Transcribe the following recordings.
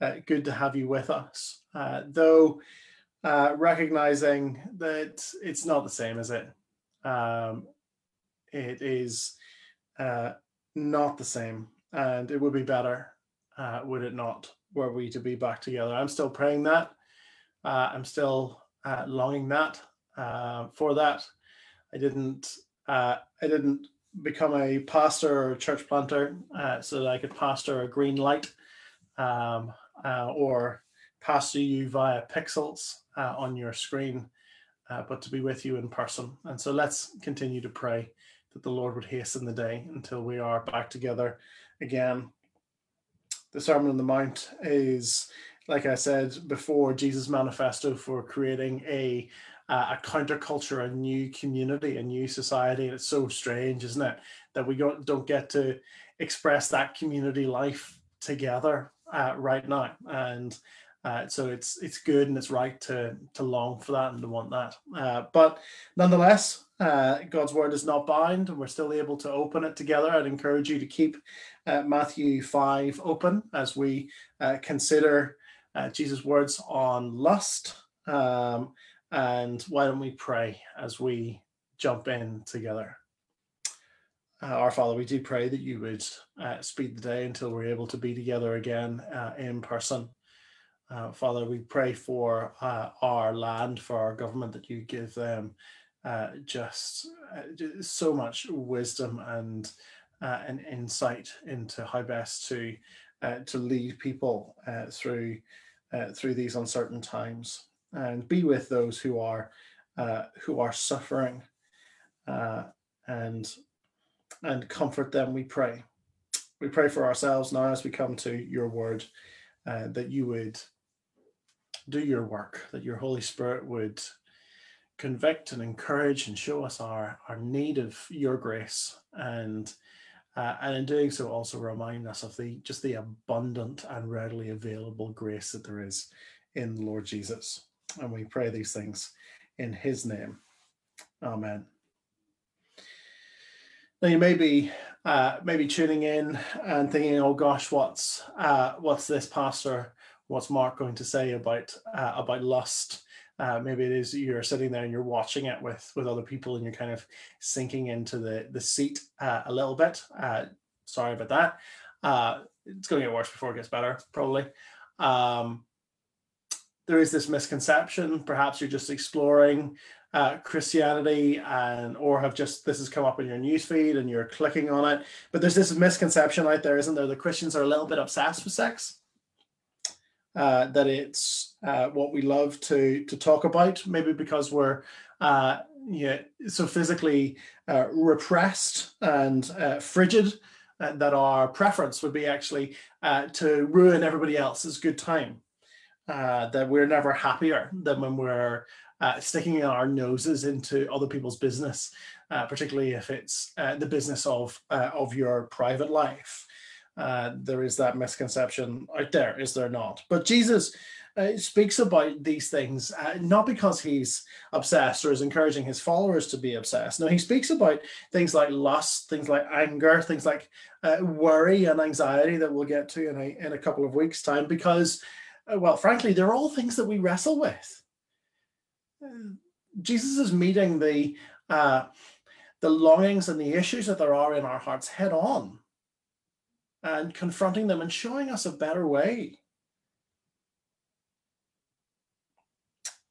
uh, good to have you with us, uh, though uh, recognizing that it's not the same, is it? Um, it is uh, not the same, and it would be better, uh, would it not, were we to be back together? I'm still praying that. Uh, I'm still longing that for that. I didn't. I didn't become a pastor or a church planter uh, so that I could pastor a green light um, uh, or to you via pixels uh, on your screen, uh, but to be with you in person. And so let's continue to pray that the Lord would hasten the day until we are back together again. The Sermon on the Mount is, like I said before, Jesus' manifesto for creating a uh, a counterculture, a new community, a new society. And it's so strange, isn't it, that we don't, don't get to express that community life together uh, right now. And uh, so it's it's good and it's right to to long for that and to want that. Uh, but nonetheless, uh, God's word is not bound, and we're still able to open it together. I'd encourage you to keep uh, Matthew five open as we uh, consider uh, Jesus' words on lust. Um, and why don't we pray as we jump in together? Uh, our Father, we do pray that you would uh, speed the day until we're able to be together again uh, in person. Uh, Father, we pray for uh, our land, for our government, that you give them uh, just, just, so much wisdom and an insight into how best to to lead people through through these uncertain times and be with those who are who are suffering and and comfort them we pray we pray for ourselves now as we come to your word uh, that you would do your work that your holy spirit would convict and encourage and show us our our need of your grace and uh, and in doing so also remind us of the just the abundant and readily available grace that there is in the lord jesus and we pray these things in his name. Amen. Now you may be uh, maybe tuning in and thinking, "Oh gosh, what's uh, what's this pastor? What's Mark going to say about uh, about lust?" Uh, maybe it is you're sitting there and you're watching it with with other people and you're kind of sinking into the the seat uh, a little bit. Uh, sorry about that. it's going to get worse before it gets better, probably. Um, there is this misconception. Perhaps you're just exploring uh, Christianity and or have just this has come up in your newsfeed and you're clicking on it. But there's this misconception out there, isn't there? The Christians are a little bit obsessed with sex. Uh, that it's uh, what we love to to talk about, maybe because we're uh, yeah so physically uh, repressed and uh, frigid uh, that our preference would be actually to ruin everybody else's good time uh, that we're never happier than when we're uh, sticking our noses into other people's business, uh, particularly if it's uh, the business of uh, of your private life. There is that misconception out there, is there not? But Jesus speaks about these things not because he's obsessed or is encouraging his followers to be obsessed. No, he speaks about things like lust, things like anger, things like worry and anxiety that we'll get to in a in a couple of weeks' time because well, frankly, they're all things that we wrestle with. Jesus is meeting the uh, the longings and the issues that there are in our hearts head on and confronting them and showing us a better way.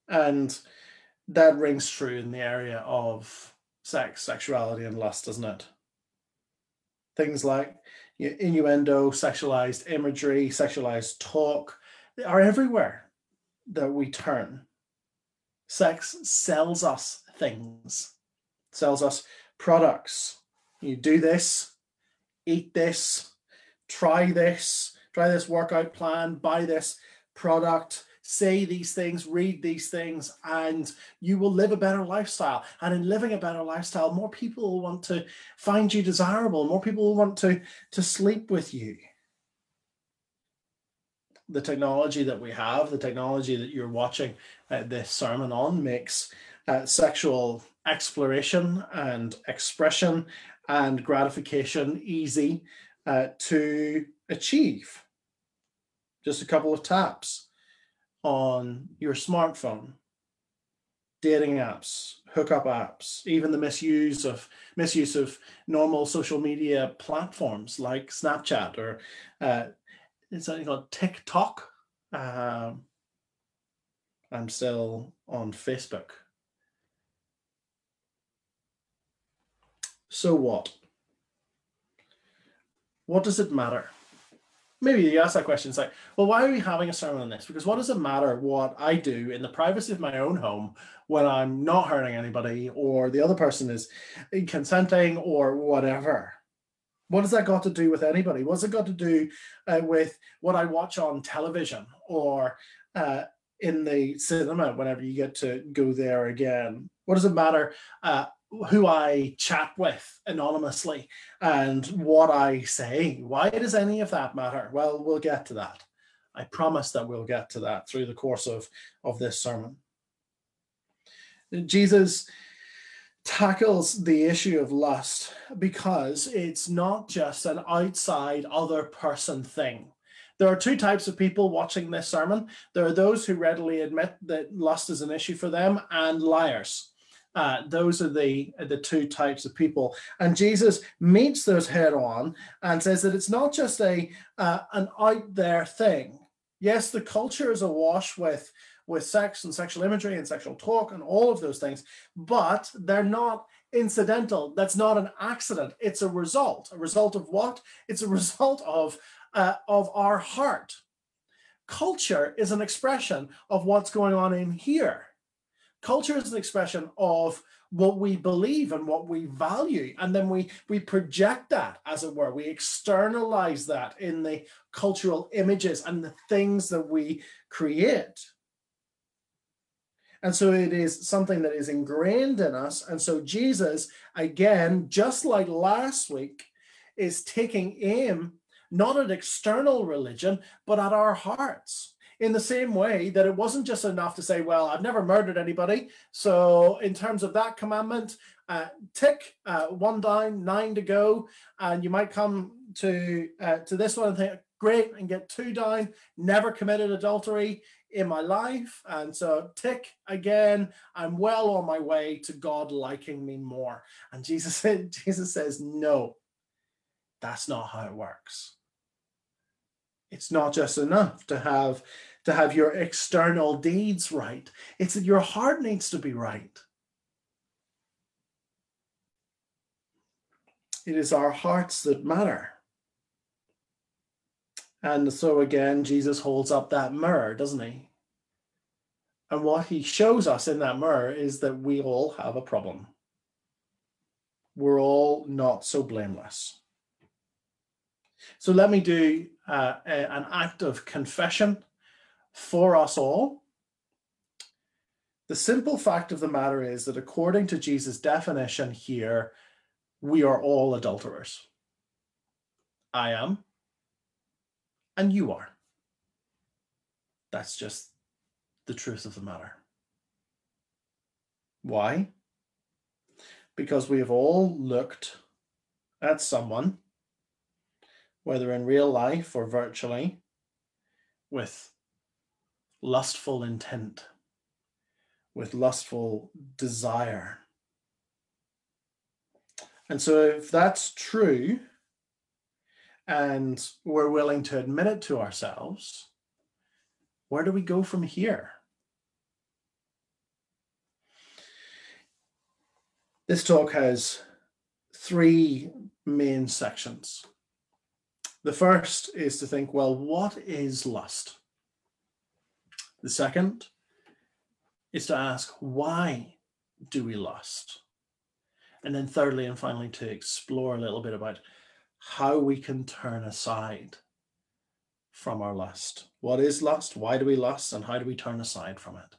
And that rings true in the area of sex, sexuality, and lust, doesn't it? Things like innuendo, sexualized imagery, sexualized talk, are everywhere that we turn. Sex sells us things, sells us products. You do this, eat this, try this, try this workout plan, buy this product, say these things, read these things, and you will live a better lifestyle. And in living a better lifestyle, more people will want to find you desirable, more people will want to, to sleep with you the technology that we have, the technology that you're watching uh, this sermon on, makes uh, sexual exploration and expression and gratification easy uh, to achieve. just a couple of taps on your smartphone, dating apps, hookup apps, even the misuse of misuse of normal social media platforms like Snapchat or uh, it's something called TikTok. Um, I'm still on Facebook. So what? What does it matter? maybe you ask that question. It's like, well, why are we having a sermon on this? Because what does it matter what I do in the privacy of my own home when I'm not hurting anybody or the other person is consenting or whatever? What has that got to do with anybody? What's it got to do uh, with what I watch on television or uh, in the cinema whenever you get to go there again? What does it matter uh, who I chat with anonymously and what I say. Why does any of that matter? Well, we'll get to that. I promise that we'll get to that through the course of, of this sermon. Jesus tackles the issue of lust because it's not just an outside other person thing. There are two types of people watching this sermon. There are those who readily admit that lust is an issue for them and liars. Uh, those are the the two types of people, and Jesus meets those head on and says that it's not just a uh, an out there thing. Yes, the culture is awash with with sex and sexual imagery and sexual talk and all of those things, but they're not incidental. That's not an accident. It's a result. A result of what? It's a result of uh, of our heart. Culture is an expression of what's going on in here culture is an expression of what we believe and what we value and then we we project that as it were we externalize that in the cultural images and the things that we create and so it is something that is ingrained in us and so jesus again just like last week is taking aim not at external religion but at our hearts in the same way that it wasn't just enough to say, well, I've never murdered anybody. So, in terms of that commandment, uh, tick uh, one down, nine to go, and you might come to uh, to this one and think, great, and get two down. Never committed adultery in my life, and so tick again. I'm well on my way to God liking me more. And Jesus Jesus says, no, that's not how it works it's not just enough to have to have your external deeds right it's that your heart needs to be right it is our hearts that matter and so again jesus holds up that mirror doesn't he and what he shows us in that mirror is that we all have a problem we're all not so blameless so let me do uh, a, an act of confession for us all. The simple fact of the matter is that according to Jesus' definition here, we are all adulterers. I am, and you are. That's just the truth of the matter. Why? Because we have all looked at someone whether in real life or virtually, with lustful intent, with lustful desire. And so, if that's true, and we're willing to admit it to ourselves, where do we go from here? This talk has three main sections. The first is to think, well, what is lust? The second is to ask, why do we lust? And then, thirdly and finally, to explore a little bit about how we can turn aside from our lust. What is lust? Why do we lust? And how do we turn aside from it?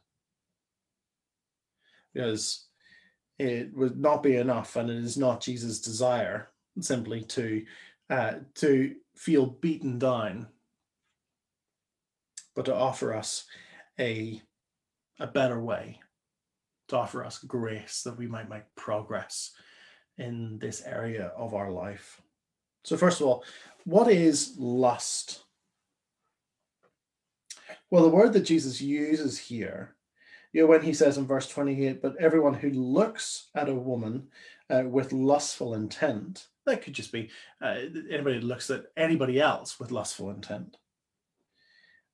Because it would not be enough, and it is not Jesus' desire simply to uh, to feel beaten down, but to offer us a, a better way, to offer us grace that we might make progress in this area of our life. So, first of all, what is lust? Well, the word that Jesus uses here, you know, when he says in verse 28, but everyone who looks at a woman uh, with lustful intent, that could just be uh, anybody looks at anybody else with lustful intent.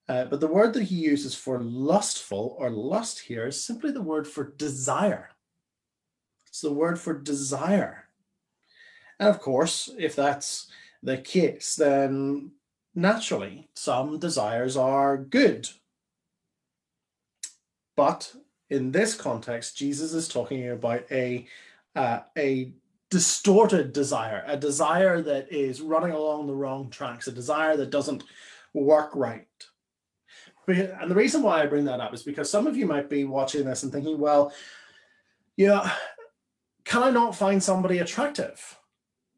Uh, but the word that he uses for lustful or lust here is simply the word for desire. It's the word for desire. And of course, if that's the case, then naturally some desires are good. But in this context, Jesus is talking about a, uh, a distorted desire, a desire that is running along the wrong tracks, a desire that doesn't work right. And the reason why I bring that up is because some of you might be watching this and thinking, well, yeah, can I not find somebody attractive?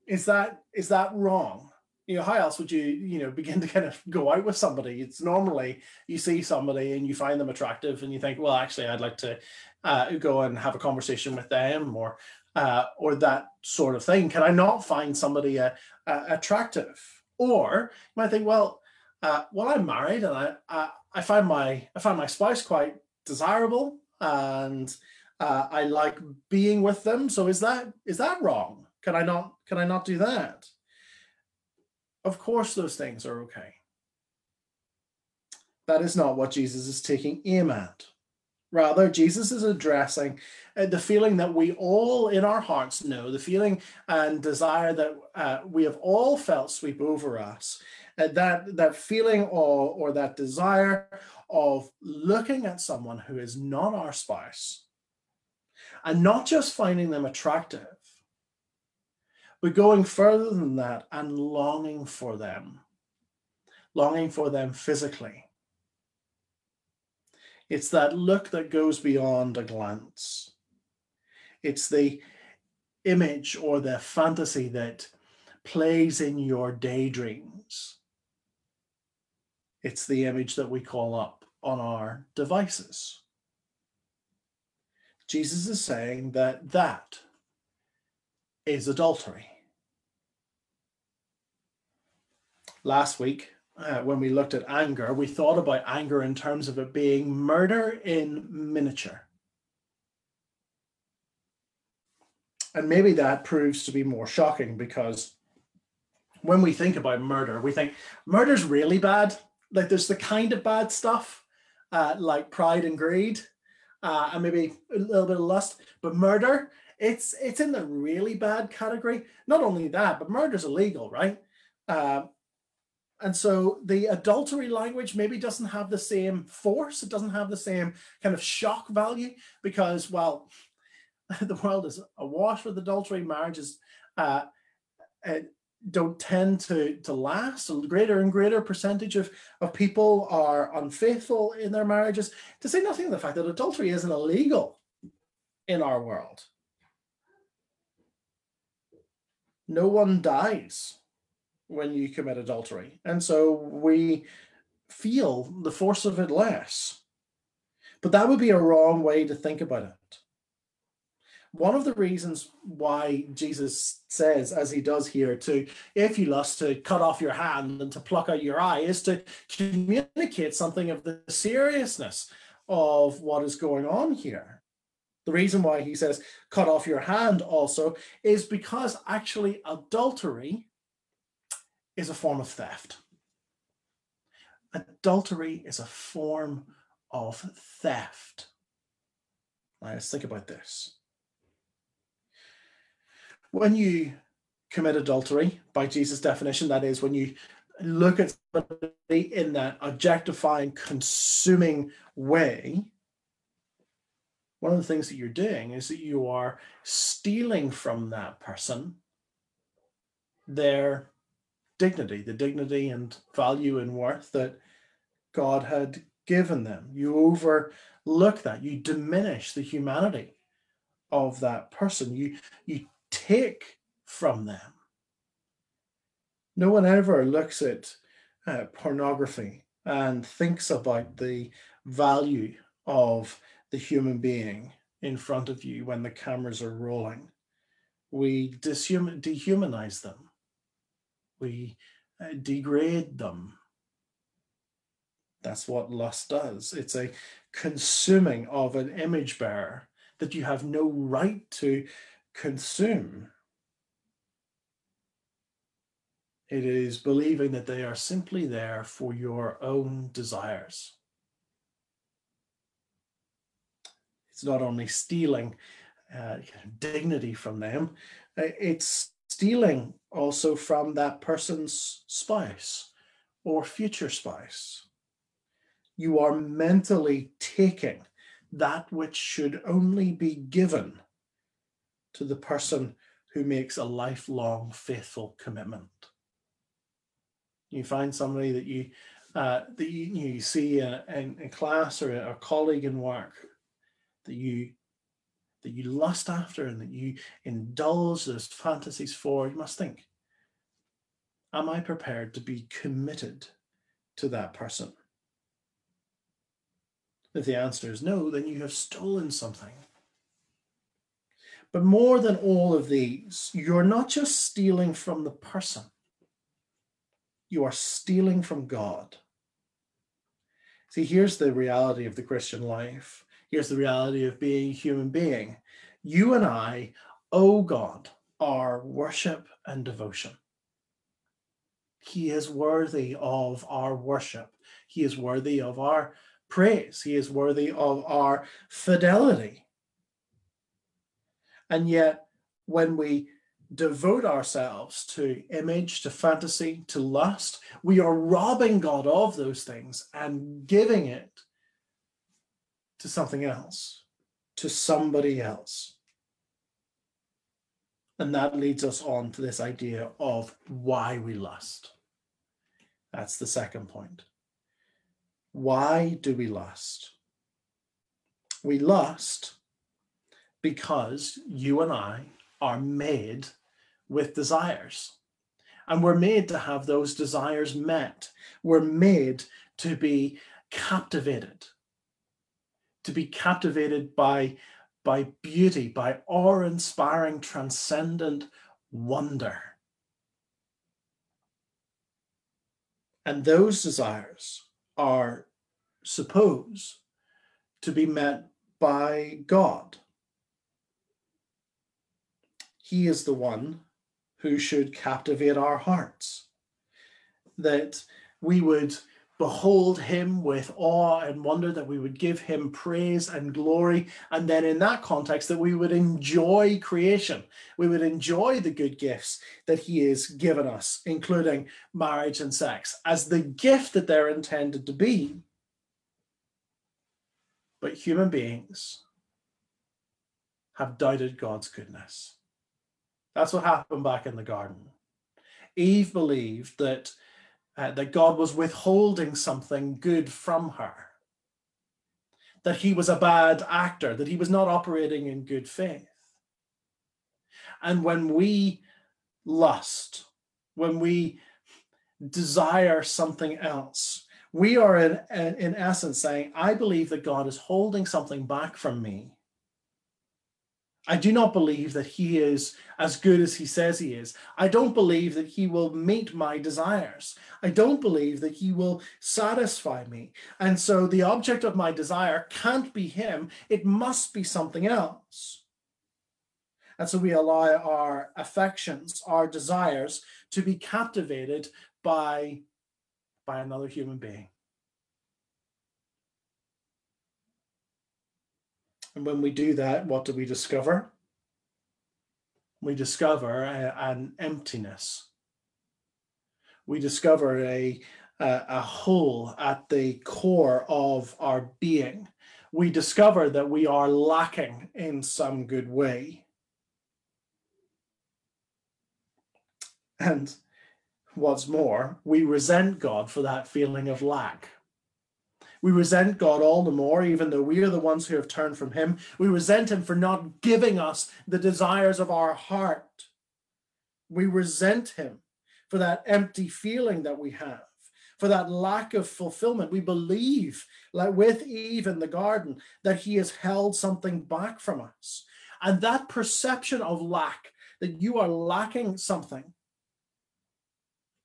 Is that is that wrong? You know, how else would you, you know, begin to kind of go out with somebody? It's normally you see somebody and you find them attractive and you think, well, actually, I'd like to uh, go and have a conversation with them or uh, or that sort of thing. Can I not find somebody uh, uh attractive? Or you might think, well, uh, well, I'm married and I, I I find my I find my spouse quite desirable and uh, I like being with them. So is that is that wrong? Can I not can I not do that? Of course, those things are okay. That is not what Jesus is taking aim at. Rather, Jesus is addressing uh, the feeling that we all in our hearts know, the feeling and desire that uh, we have all felt sweep over us, uh, that that feeling or or that desire of looking at someone who is not our spouse and not just finding them attractive but going further than that and longing for them longing for them physically it's that look that goes beyond a glance it's the image or the fantasy that plays in your daydreams it's the image that we call up on our devices. Jesus is saying that that is adultery. Last week, uh, when we looked at anger, we thought about anger in terms of it being murder in miniature. And maybe that proves to be more shocking because when we think about murder, we think murder's really bad. Like there's the kind of bad stuff uh, like pride and greed uh, and maybe a little bit of lust but murder it's it's in the really bad category. Not only that but murder's illegal right? Uh, and so the adultery language maybe doesn't have the same force it doesn't have the same kind of shock value because well the world is awash with adultery marriages uh, don't tend to to last. A greater and greater percentage of of people are unfaithful in their marriages. To say nothing of the fact that adultery isn't illegal in our world. No one dies when you commit adultery, and so we feel the force of it less. But that would be a wrong way to think about it one of the reasons why Jesus says, as he does here, to if you lust to cut off your hand and to pluck out your eye, is to communicate something of the seriousness of what is going on here. The reason why he says cut off your hand also is because actually adultery is a form of theft. Adultery is a form of theft. Let's think about this when you commit adultery, by Jesus' definition, that is when you look at somebody in that objectifying, consuming way, one of the things that you're doing is that you are stealing from that person their dignity, the dignity and value and worth that God had given them. You overlook that, you diminish the humanity of that person. You you take from them. No one ever looks at uh, pornography and thinks about the value of the human being in front of you when the cameras are rolling. We dehumanize them. We uh, degrade them. That's what lust does. It's a consuming of an image bearer that you have no right to consume. It is believing that they are simply there for your own desires. It's not only stealing uh, dignity from them, uh, it's stealing also from that person's spouse or future spouse. You are mentally taking that which should only be given to the person who makes a lifelong faithful commitment. You find somebody that you uh, that you, you see in, in, in class or a, a colleague in work that you that you lust after and that you indulge those fantasies for, you must think, am I prepared to be committed to that person? If the answer is no, then you have stolen something. But more than all of these, you're not just stealing from the person, you are stealing from God. See, here's the reality of the Christian life. Here's the reality of being human being. You and I owe God our worship and devotion. He is worthy of our worship. He is worthy of our praise. He is worthy of our fidelity. And yet, when we devote ourselves to image, to fantasy, to lust, we are robbing God of those things and giving it to something else, to somebody else. And that leads us on to this idea of why we lust. That's the second point. Why do we lust? We lust because you and I are made with desires. And we're made to have those desires met. We're made to be captivated, to be captivated by, by beauty, by awe inspiring, transcendent wonder. And those desires are supposed to be met by God. He is the one who should captivate our hearts. That we would behold him with awe and wonder, that we would give him praise and glory. And then, in that context, that we would enjoy creation. We would enjoy the good gifts that he has given us, including marriage and sex, as the gift that they're intended to be. But human beings have doubted God's goodness. That's what happened back in the garden. Eve believed that, uh, that God was withholding something good from her, that he was a bad actor, that he was not operating in good faith. And when we lust, when we desire something else, we are in, in essence saying, I believe that God is holding something back from me I do not believe that he is as good as he says he is. I don't believe that he will meet my desires. I don't believe that he will satisfy me. And so the object of my desire can't be him, it must be something else. And so we allow our affections, our desires to be captivated by, by another human being. And when we do that, what do we discover? We discover a, an emptiness. We discover a, a, a hole at the core of our being. We discover that we are lacking in some good way. And what's more, we resent God for that feeling of lack. We resent God all the more, even though we are the ones who have turned from Him. We resent Him for not giving us the desires of our heart. We resent Him for that empty feeling that we have, for that lack of fulfillment. We believe, like with Eve in the garden, that He has held something back from us. And that perception of lack, that you are lacking something,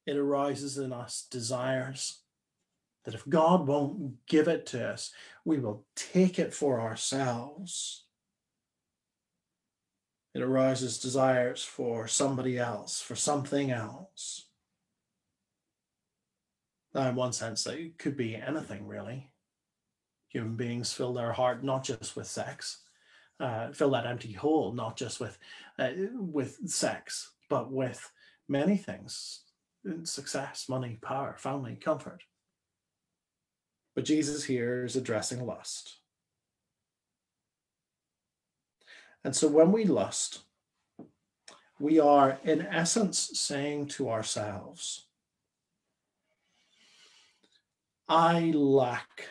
it arises in us desires That if God won't give it to us, we will take it for ourselves. It arouses desires for somebody else, for something else. Now, in one sense, it could be anything really. Human beings fill their heart not just with sex, uh, fill that empty hole not just with uh, with sex, but with many things: success, money, power, family, comfort. But Jesus here is addressing lust. And so when we lust, we are in essence saying to ourselves, I lack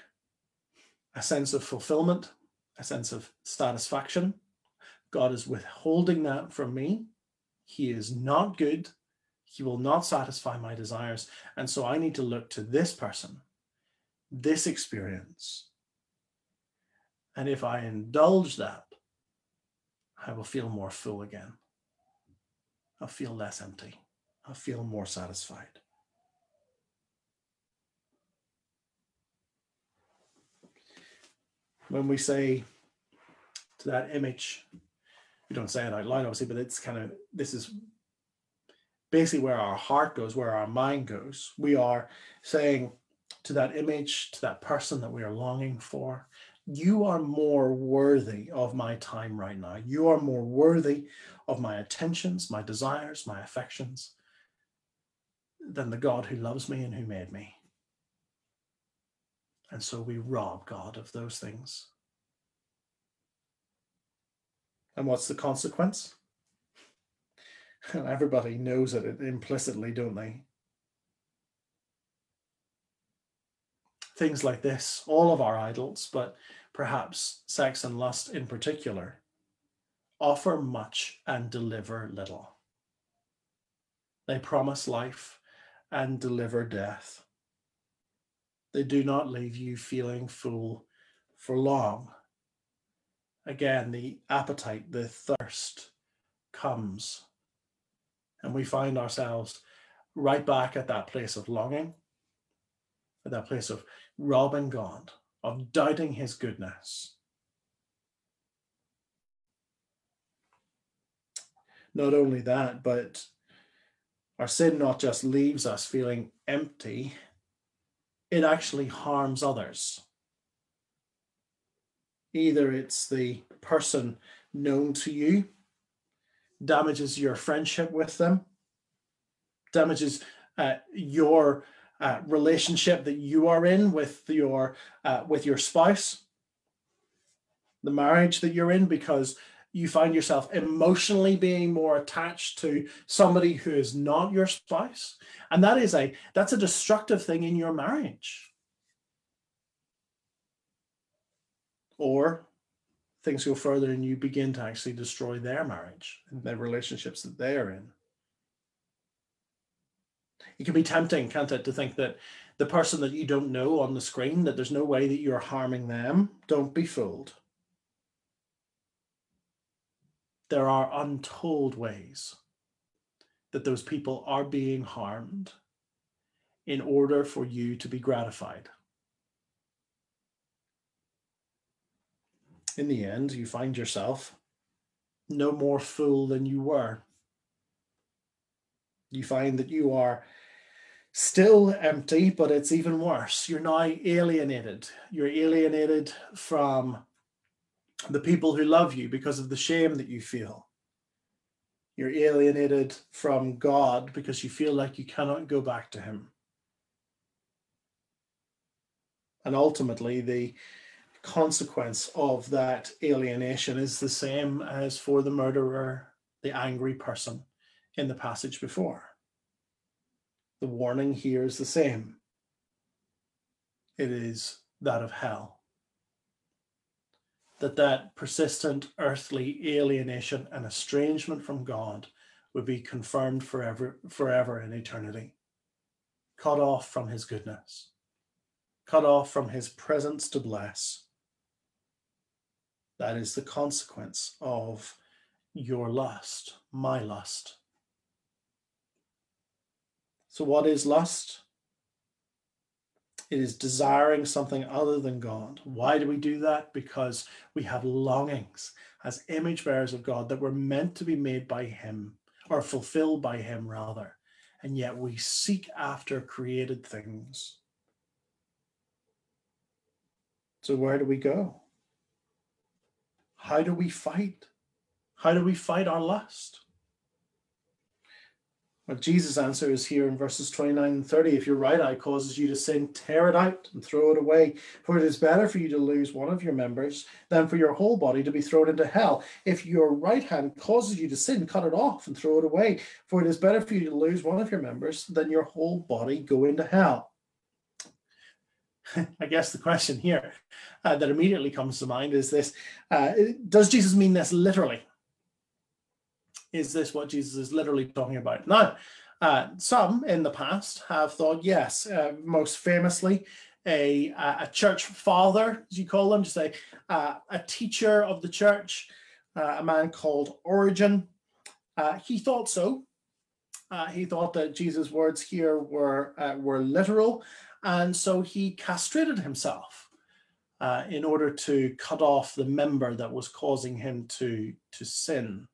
a sense of fulfillment, a sense of satisfaction. God is withholding that from me. He is not good. He will not satisfy my desires. And so I need to look to this person, this experience. And if I indulge that, I will feel more full again. I'll feel less empty. I'll feel more satisfied. When we say to that image, we don't say it out loud, obviously, but it's kind of this is basically where our heart goes, where our mind goes. We are saying to that image, to that person that we are longing for, you are more worthy of my time right now. You are more worthy of my attentions, my desires, my affections than the God who loves me and who made me. And so we rob God of those things. And what's the consequence? Everybody knows it implicitly, don't they? Things like this, all of our idols, but perhaps sex and lust in particular, offer much and deliver little. They promise life and deliver death. They do not leave you feeling full for long. Again, the appetite, the thirst comes, and we find ourselves right back at that place of longing, at that place of robbing God of doubting his goodness. Not only that, but our sin not just leaves us feeling empty, it actually harms others. Either it's the person known to you, damages your friendship with them, damages uh, your uh, relationship that you are in with your uh, with your spouse, the marriage that you're in, because you find yourself emotionally being more attached to somebody who is not your spouse, and that is a that's a destructive thing in your marriage. Or things go further and you begin to actually destroy their marriage and the relationships that they are in it can be tempting, can't it, to think that the person that you don't know on the screen, that there's no way that you're harming them. Don't be fooled. There are untold ways that those people are being harmed in order for you to be gratified. In the end, you find yourself no more fool than you were. You find that you are still empty, but it's even worse. You're now alienated. You're alienated from the people who love you because of the shame that you feel. You're alienated from God because you feel like you cannot go back to Him. And ultimately, the consequence of that alienation is the same as for the murderer, the angry person in the passage before. The warning here is the same it is that of hell. That that persistent earthly alienation and estrangement from God would be confirmed forever, forever in eternity, cut off from his goodness, cut off from his presence to bless. That is the consequence of your lust, my lust, so, what is lust? It is desiring something other than God. Why do we do that? Because we have longings as image bearers of God that were meant to be made by Him or fulfilled by Him, rather. And yet we seek after created things. So, where do we go? How do we fight? How do we fight our lust? Well, Jesus' answer is here in verses 29 and 30. If your right eye causes you to sin, tear it out and throw it away. For it is better for you to lose one of your members than for your whole body to be thrown into hell. If your right hand causes you to sin, cut it off and throw it away. For it is better for you to lose one of your members than your whole body go into hell. I guess the question here uh, that immediately comes to mind is this uh, Does Jesus mean this literally? Is this what Jesus is literally talking about? Now, uh, some in the past have thought, yes, uh, most famously, a, a church father, as you call them, just a, uh, a teacher of the church, uh, a man called Origen. Uh, he thought so. Uh, he thought that Jesus' words here were, were literal, and so he castrated himself in order to cut off the member that was causing him to, to sin.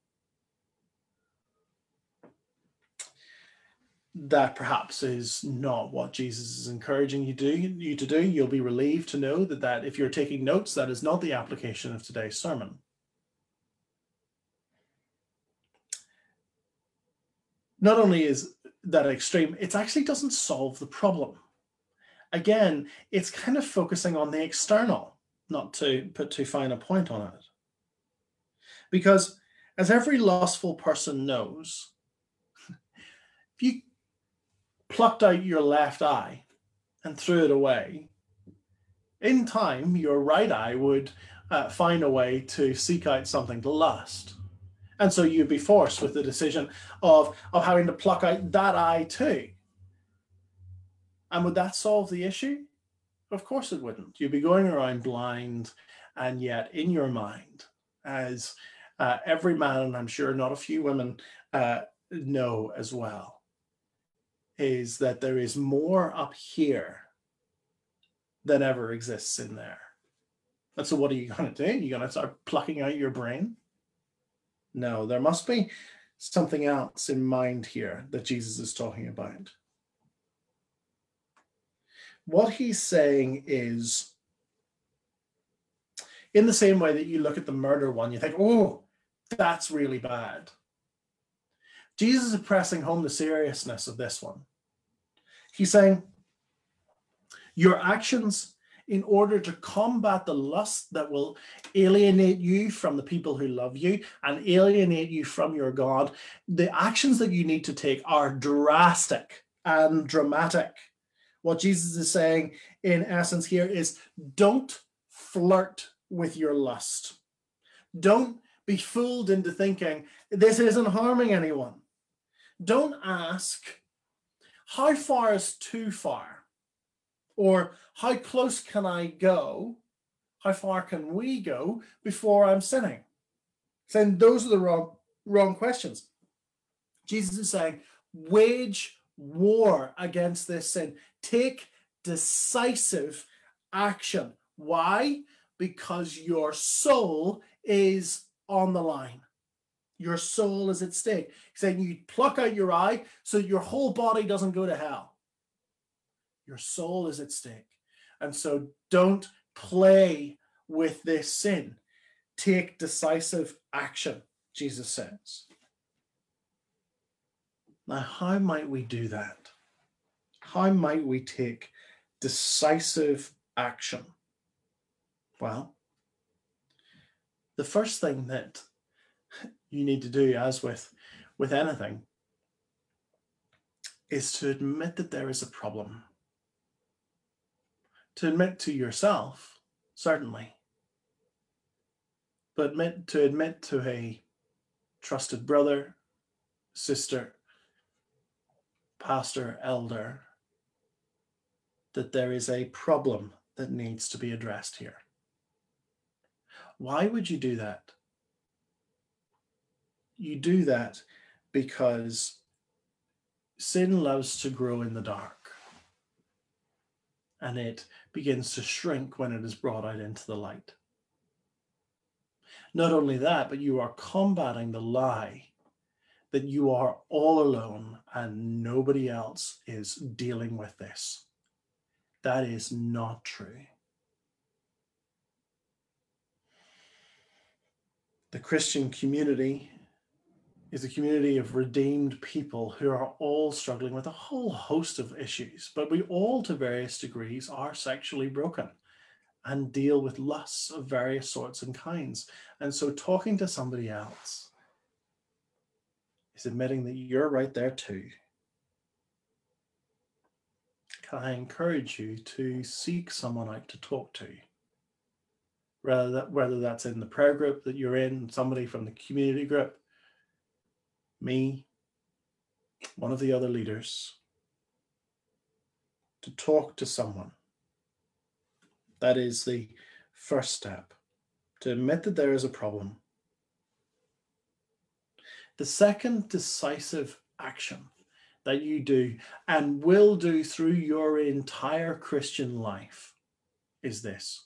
That perhaps is not what Jesus is encouraging you do you to do. You'll be relieved to know that that if you're taking notes, that is not the application of today's sermon. Not only is that extreme, it actually doesn't solve the problem. Again, it's kind of focusing on the external, not to put too fine a point on it. Because as every lustful person knows, if you plucked out your left eye and threw it away, in time, your right eye would uh, find a way to seek out something to lust. And so you'd be forced with the decision of, of having to pluck out that eye too. And would that solve the issue? Of course it wouldn't. You'd be going around blind, and yet in your mind, as uh, every man, and I'm sure not a few women uh, know as well, is that there is more up here than ever exists in there. And so, what are you going to do? You're going to start plucking out your brain? No, there must be something else in mind here that Jesus is talking about. What he's saying is, in the same way that you look at the murder one, you think, oh, that's really bad. Jesus is pressing home the seriousness of this one. He's saying, Your actions, in order to combat the lust that will alienate you from the people who love you and alienate you from your God, the actions that you need to take are drastic and dramatic. What Jesus is saying, in essence, here is don't flirt with your lust. Don't be fooled into thinking this isn't harming anyone. Don't ask, how far is too far? Or how close can I go? How far can we go before I'm sinning? Saying those are the wrong, wrong questions. Jesus is saying, wage war against this sin. Take decisive action. Why? Because your soul is on the line. Your soul is at stake. He's saying you pluck out your eye so your whole body doesn't go to hell. Your soul is at stake. And so don't play with this sin. Take decisive action, Jesus says. Now, how might we do that? How might we take decisive action? Well, the first thing that you need to do, as with with anything, is to admit that there is a problem. To admit to yourself, certainly, but admit, to admit to a trusted brother, sister, pastor, elder, that there is a problem that needs to be addressed here. Why would you do that? You do that because sin loves to grow in the dark. and it begins to shrink when it is brought out into the light. Not only that, but you are combating the lie that you are all alone and nobody else is dealing with this. That is not true. The Christian community is a community of redeemed people who are all struggling with a whole host of issues, but we all, to various degrees, are sexually broken and deal with lusts of various sorts and kinds. And so, talking to somebody else is admitting that you're right there too. Can I encourage you to seek someone out to talk to? Whether, that, whether that's in the prayer group that you're in, somebody from the community group, me, one of the other leaders, to talk to someone. That is the first step to admit that there is a problem. The second decisive action that you do and will do through your entire Christian life is this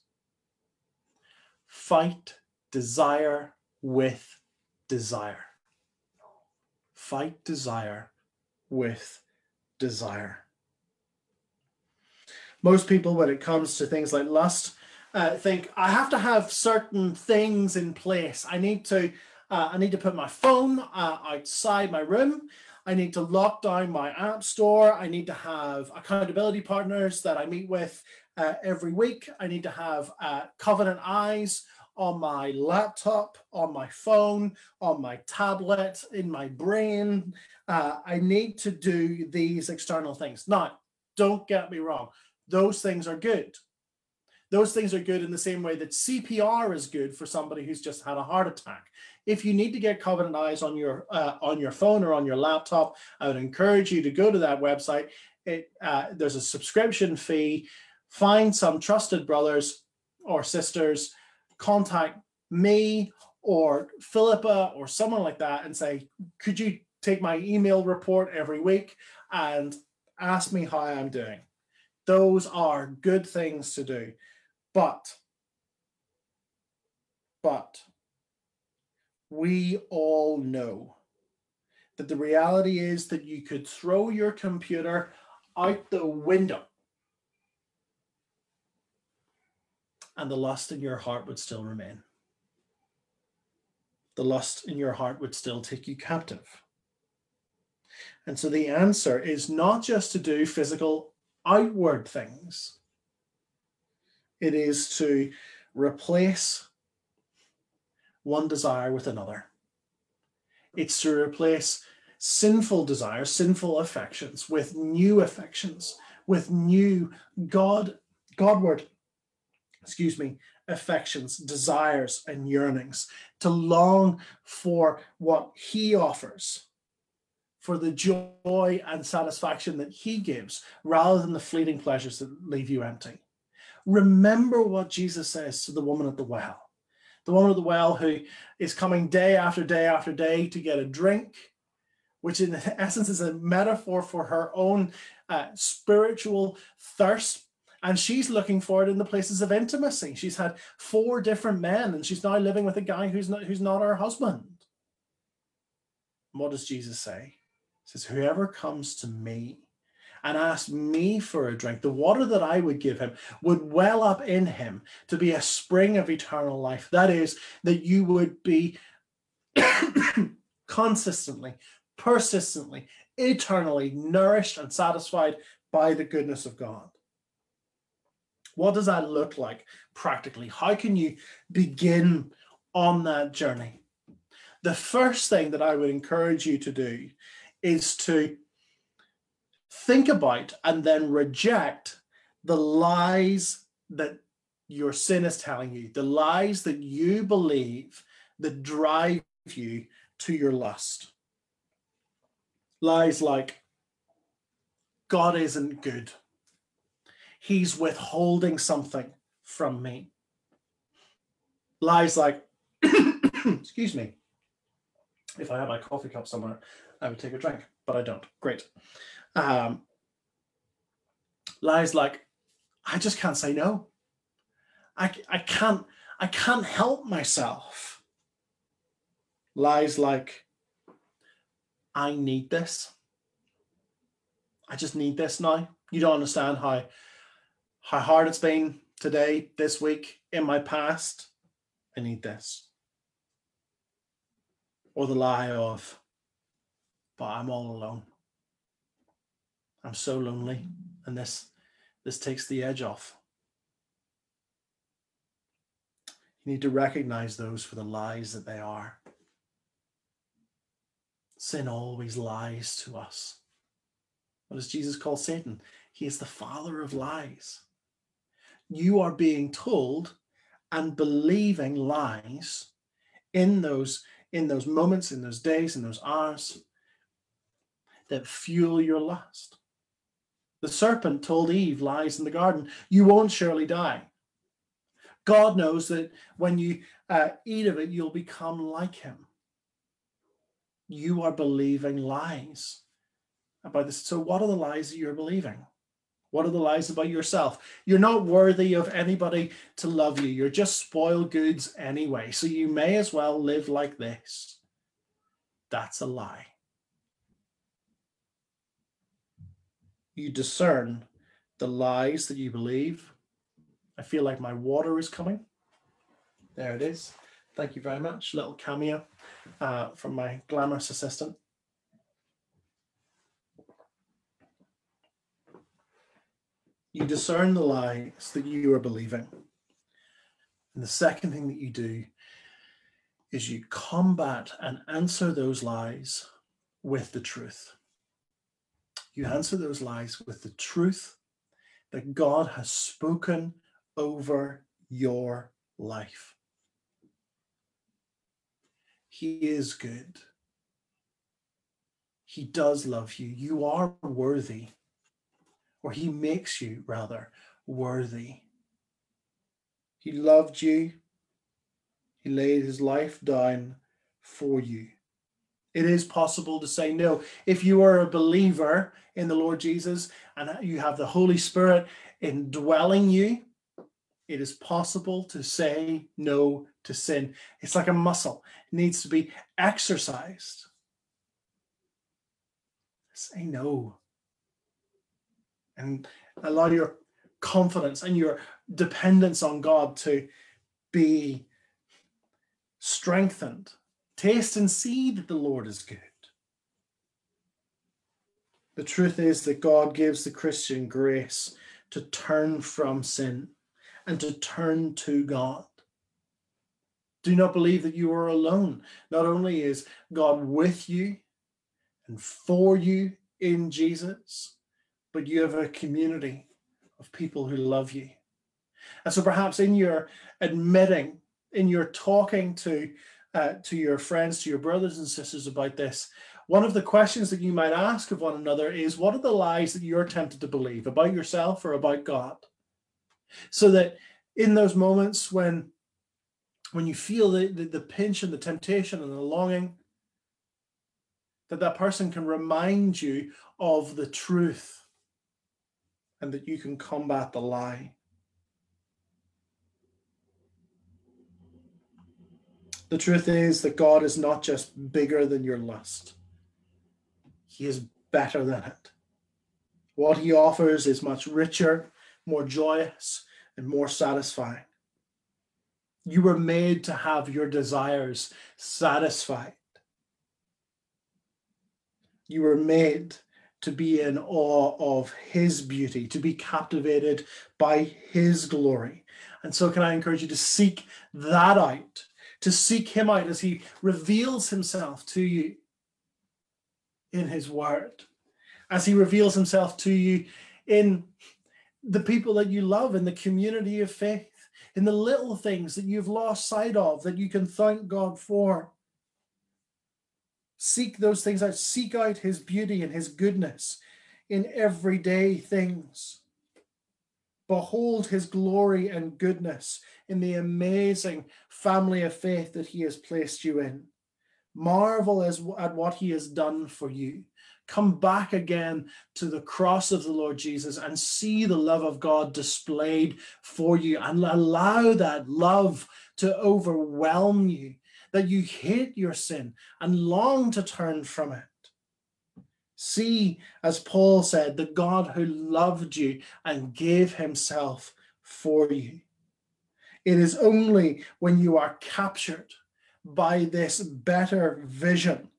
fight desire with desire fight desire with desire. Most people, when it comes to things like lust, uh, think I have to have certain things in place. I need to, uh, I need to put my phone uh, outside my room. I need to lock down my app store. I need to have accountability partners that I meet with uh, every week. I need to have uh, covenant eyes on my laptop, on my phone, on my tablet, in my brain. Uh, I need to do these external things. Now, don't get me wrong, those things are good. Those things are good in the same way that CPR is good for somebody who's just had a heart attack. If you need to get Covenant Eyes on your uh, on your phone or on your laptop, I would encourage you to go to that website. It, uh, there's a subscription fee. Find some trusted brothers or sisters contact me or Philippa or someone like that and say, could you take my email report every week and ask me how I'm doing? Those are good things to do. But, but we all know that the reality is that you could throw your computer out the window and the lust in your heart would still remain. The lust in your heart would still take you captive. And so the answer is not just to do physical outward things, it is to replace one desire with another. It's to replace sinful desires, sinful affections with new affections, with new God, Godward excuse me, affections, desires, and yearnings, to long for what He offers, for the joy and satisfaction that He gives, rather than the fleeting pleasures that leave you empty. Remember what Jesus says to the woman at the well. The woman at the well who is coming day after day after day to get a drink, which in essence is a metaphor for her own uh, spiritual thirst and she's looking for it in the places of intimacy. She's had four different men, and she's now living with a guy who's not who's not her husband. what does Jesus say? He says, Whoever comes to me and asks me for a drink, the water that I would give him would well up in him to be a spring of eternal life. That is, that you would be consistently, persistently, eternally nourished and satisfied by the goodness of God. What does that look like practically? How can you begin on that journey? The first thing that I would encourage you to do is to think about and then reject the lies that your sin is telling you, the lies that you believe that drive you to your lust. Lies like, God isn't good he's withholding something from me. Lies like, excuse me, if I had my coffee cup somewhere, I would take a drink, but I don't. Great. Um, lies like, I just can't say no. I, I can't I can't help myself. Lies like I need this. I just need this now. You don't understand how how hard it's been today, this week, in my past. I need this. Or the lie of, but I'm all alone. I'm so lonely, and this this takes the edge off. You need to recognize those for the lies that they are. Sin always lies to us. What does Jesus call Satan? He is the father of lies. You are being told and believing lies in those in those moments, in those days, in those hours that fuel your lust. The serpent told Eve lies in the garden. You won't surely die. God knows that when you uh, eat of it, you'll become like him. You are believing lies about this. So, what are the lies that you're believing? What are the lies about yourself? You're not worthy of anybody to love you. You're just spoiled goods anyway. So, you may as well live like this. That's a lie. You discern the lies that you believe I feel like my water is coming. There it is. Thank you very much. Little cameo uh, from my glamorous assistant. You discern the lies that you are believing. And the second thing that you do is you combat and answer those lies with the truth. You answer those lies with the truth that God has spoken over your life. He is good. He does love you. You are worthy, or He makes you rather worthy. He loved you. He laid His life down for you. It is possible to say no. If you are a believer in the Lord Jesus and you have the Holy Spirit indwelling you, it is possible to say no to sin. It's like a muscle, it needs to be exercised. Say no. And allow your confidence and your dependence on God to be strengthened. Taste and see that the Lord is good. The truth is that God gives the Christian grace to turn from sin and to turn to God. Do not believe that you are alone. Not only is God with you and for you in Jesus, but you have a community of people who love you. And so perhaps in your admitting, in your talking to uh, to your friends, to your brothers and sisters about this, one of the questions that you might ask of one another is what are the lies that you're tempted to believe about yourself or about God? so that in those moments when when you feel the, the, the pinch and the temptation and the longing that that person can remind you of the truth and that you can combat the lie the truth is that god is not just bigger than your lust he is better than it what he offers is much richer more joyous, and more satisfying. You were made to have your desires satisfied. You were made to be in awe of his beauty, to be captivated by his glory. And so, can I encourage you to seek that out, to seek him out as he reveals himself to you in his word, as he reveals himself to you in the people that you love in the community of faith, in the little things that you've lost sight of that you can thank God for. Seek those things out. Seek out His beauty and His goodness in everyday things. Behold His glory and goodness in the amazing family of faith that He has placed you in. Marvel as, at what He has done for you. come back again to the cross of the Lord Jesus and see the love of God displayed for you and allow that love to overwhelm you, that you hate your sin and long to turn from it. See, as Paul said, the God who loved you and gave himself for you. It is only when you are captured by this better vision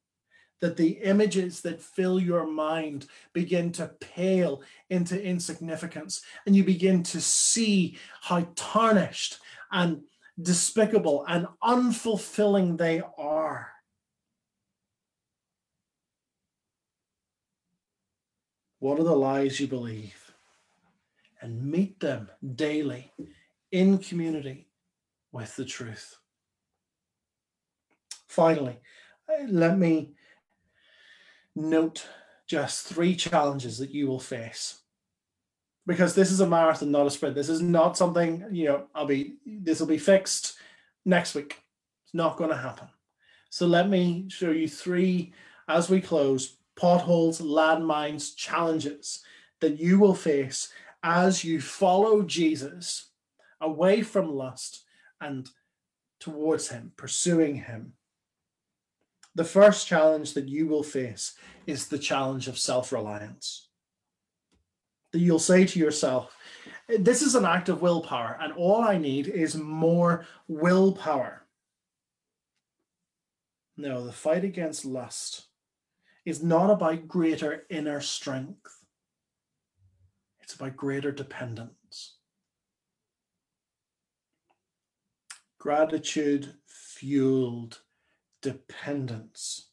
that the images that fill your mind begin to pale into insignificance and you begin to see how tarnished and despicable and unfulfilling they are. What are the lies you believe? And meet them daily in community with the truth. Finally, let me note just three challenges that you will face. Because this is a marathon, not a sprint. This is not something, you know, I'll be, this will be fixed next week. It's not going to happen. So let me show you three, as we close, potholes, landmines, challenges that you will face as you follow Jesus away from lust and towards Him, pursuing Him. The first challenge that you will face is the challenge of self reliance. You'll say to yourself, This is an act of willpower, and all I need is more willpower. No, the fight against lust is not about greater inner strength, it's about greater dependence. Gratitude fueled dependence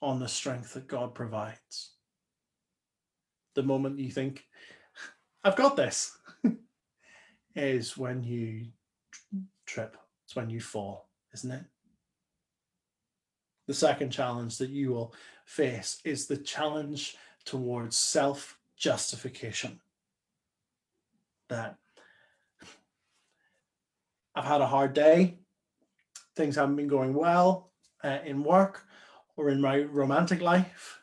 on the strength that God provides. The moment you think, I've got this, is when you trip, it's when you fall, isn't it? The second challenge that you will face is the challenge towards self justification. That I've had a hard day, things haven't been going well uh, in work or in my romantic life.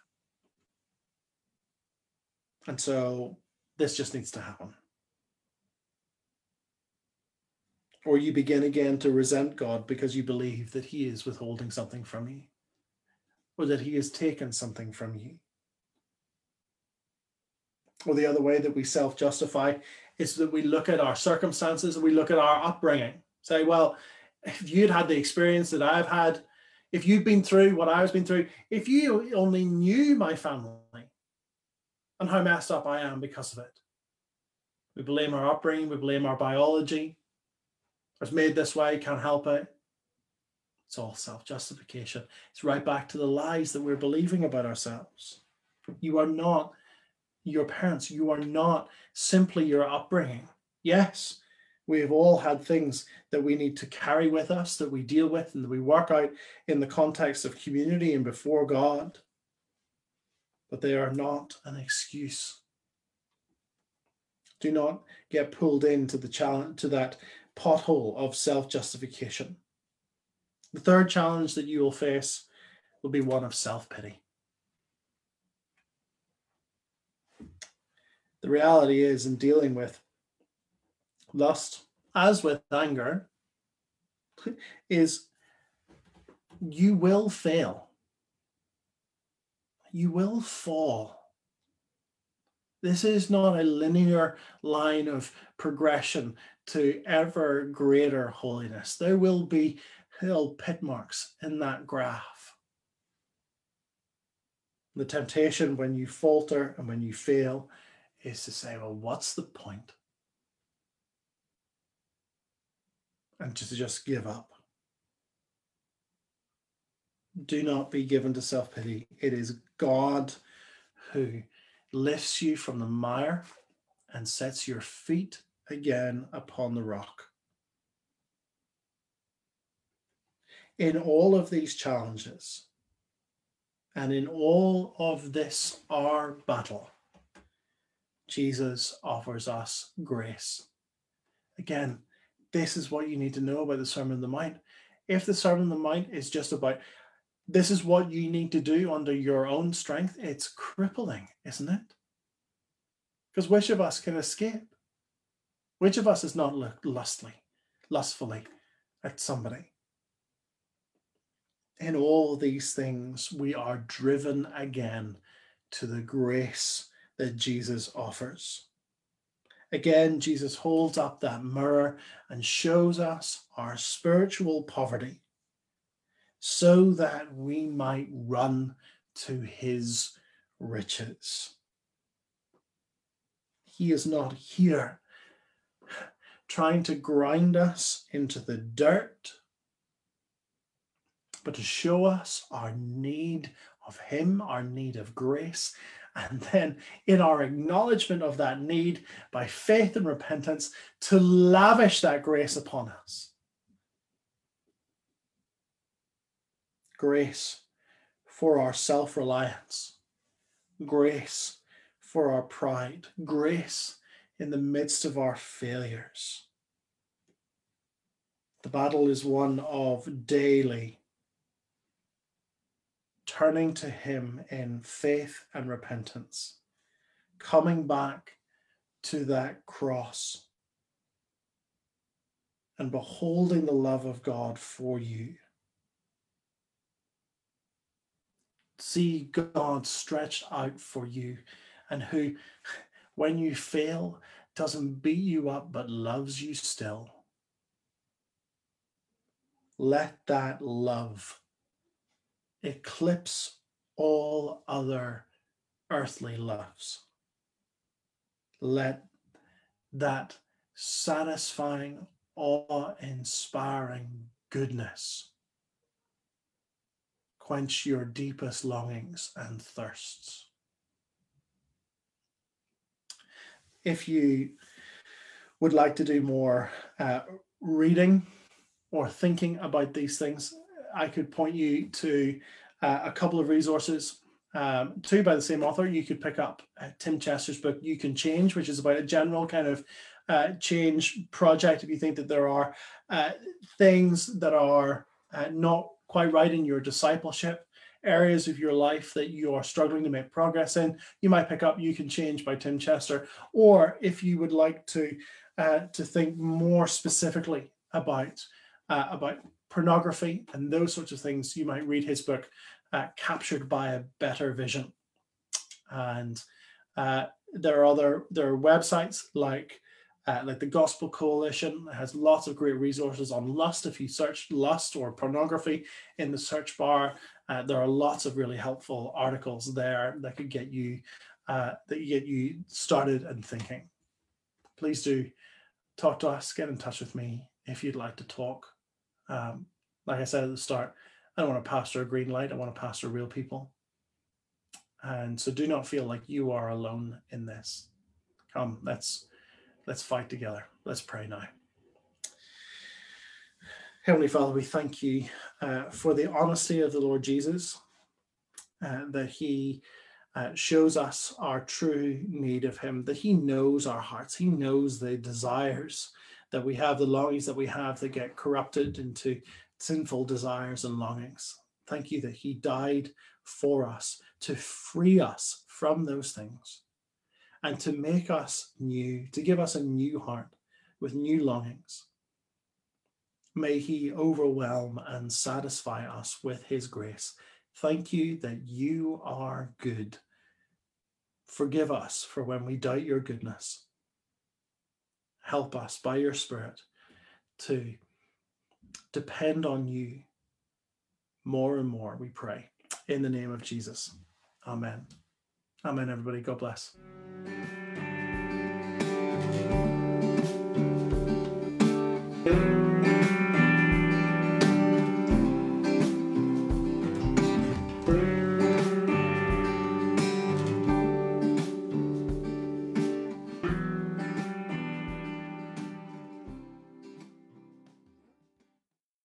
And so this just needs to happen. Or you begin again to resent God because you believe that He is withholding something from you or that He has taken something from you. Or the other way that we self justify is that we look at our circumstances and we look at our upbringing. Say, well, if you'd had the experience that I've had, if you've been through what I've been through, if you only knew my family and how messed up I am because of it. We blame our upbringing, we blame our biology. I was made this way, can't help it. It's all self justification. It's right back to the lies that we're believing about ourselves. You are not your parents, you are not simply your upbringing. Yes, we have all had things that we need to carry with us, that we deal with, and that we work out in the context of community and before God. But they are not an excuse. Do not get pulled into the challenge to that pothole of self-justification. The third challenge that you will face will be one of self-pity. The reality is in dealing with lust, as with anger, is you will fail. You will fall. This is not a linear line of progression to ever greater holiness. There will be hill pit marks in that graph. The temptation when you falter and when you fail is to say, well, what's the point? and to just give up. Do not be given to self pity. It is God who lifts you from the mire and sets your feet again upon the rock. In all of these challenges and in all of this, our battle, Jesus offers us grace. Again, this is what you need to know about the Sermon on the Mount. If the Sermon on the Mount is just about this is what you need to do under your own strength, it's crippling, isn't it? Because which of us can escape? Which of us has not looked lustly, lustfully at somebody? In all these things, we are driven again to the grace that Jesus offers. Again, Jesus holds up that mirror and shows us our spiritual poverty so that we might run to his riches. He is not here trying to grind us into the dirt, but to show us our need of him, our need of grace, and then in our acknowledgement of that need by faith and repentance to lavish that grace upon us. Grace for our self reliance, grace for our pride, grace in the midst of our failures. The battle is one of daily turning to Him in faith and repentance, coming back to that cross and beholding the love of God for you. See God stretched out for you and who, when you fail, doesn't beat you up but loves you still. Let that love eclipse all other earthly loves. Let that satisfying, awe inspiring goodness quench your deepest longings and thirsts. If you would like to do more uh, reading or thinking about these things, I could point you to uh, a couple of resources. Um, two by the same author. You could pick up uh, Tim Chester's book, You Can Change, which is about a general kind of uh, change project. If you think that there are uh, things that are uh, not quite right in your discipleship, areas of your life that you are struggling to make progress in, you might pick up You Can Change by Tim Chester. Or if you would like to uh, to think more specifically about about pornography and those sorts of things, you might read his book, uh, Captured by a Better Vision. And uh, there are other there are websites like uh, like the Gospel Coalition has lots of great resources on lust. If you search lust or pornography in the search bar, uh, there are lots of really helpful articles there that could get you uh, that get you started and thinking. Please do talk to us. Get in touch with me if you'd like to talk. Um, like I said at the start, I don't want to pastor a green light. I want to pastor real people. And so do not feel like you are alone in this. Come, let's let's fight together. Let's pray now. Heavenly Father, we thank you uh, for the honesty of the Lord Jesus, uh, that He uh, shows us our true need of Him, that He knows our hearts, He knows the desires that we have, the longings that we have that get corrupted into sinful desires and longings. Thank you that He died for us to free us from those things and to make us new, to give us a new heart with new longings. May He overwhelm and satisfy us with His grace. Thank you that you are good. Forgive us for when we doubt your goodness. Help us by your Spirit to depend on you more and more, we pray. In the name of Jesus. Amen. Amen, everybody. God bless.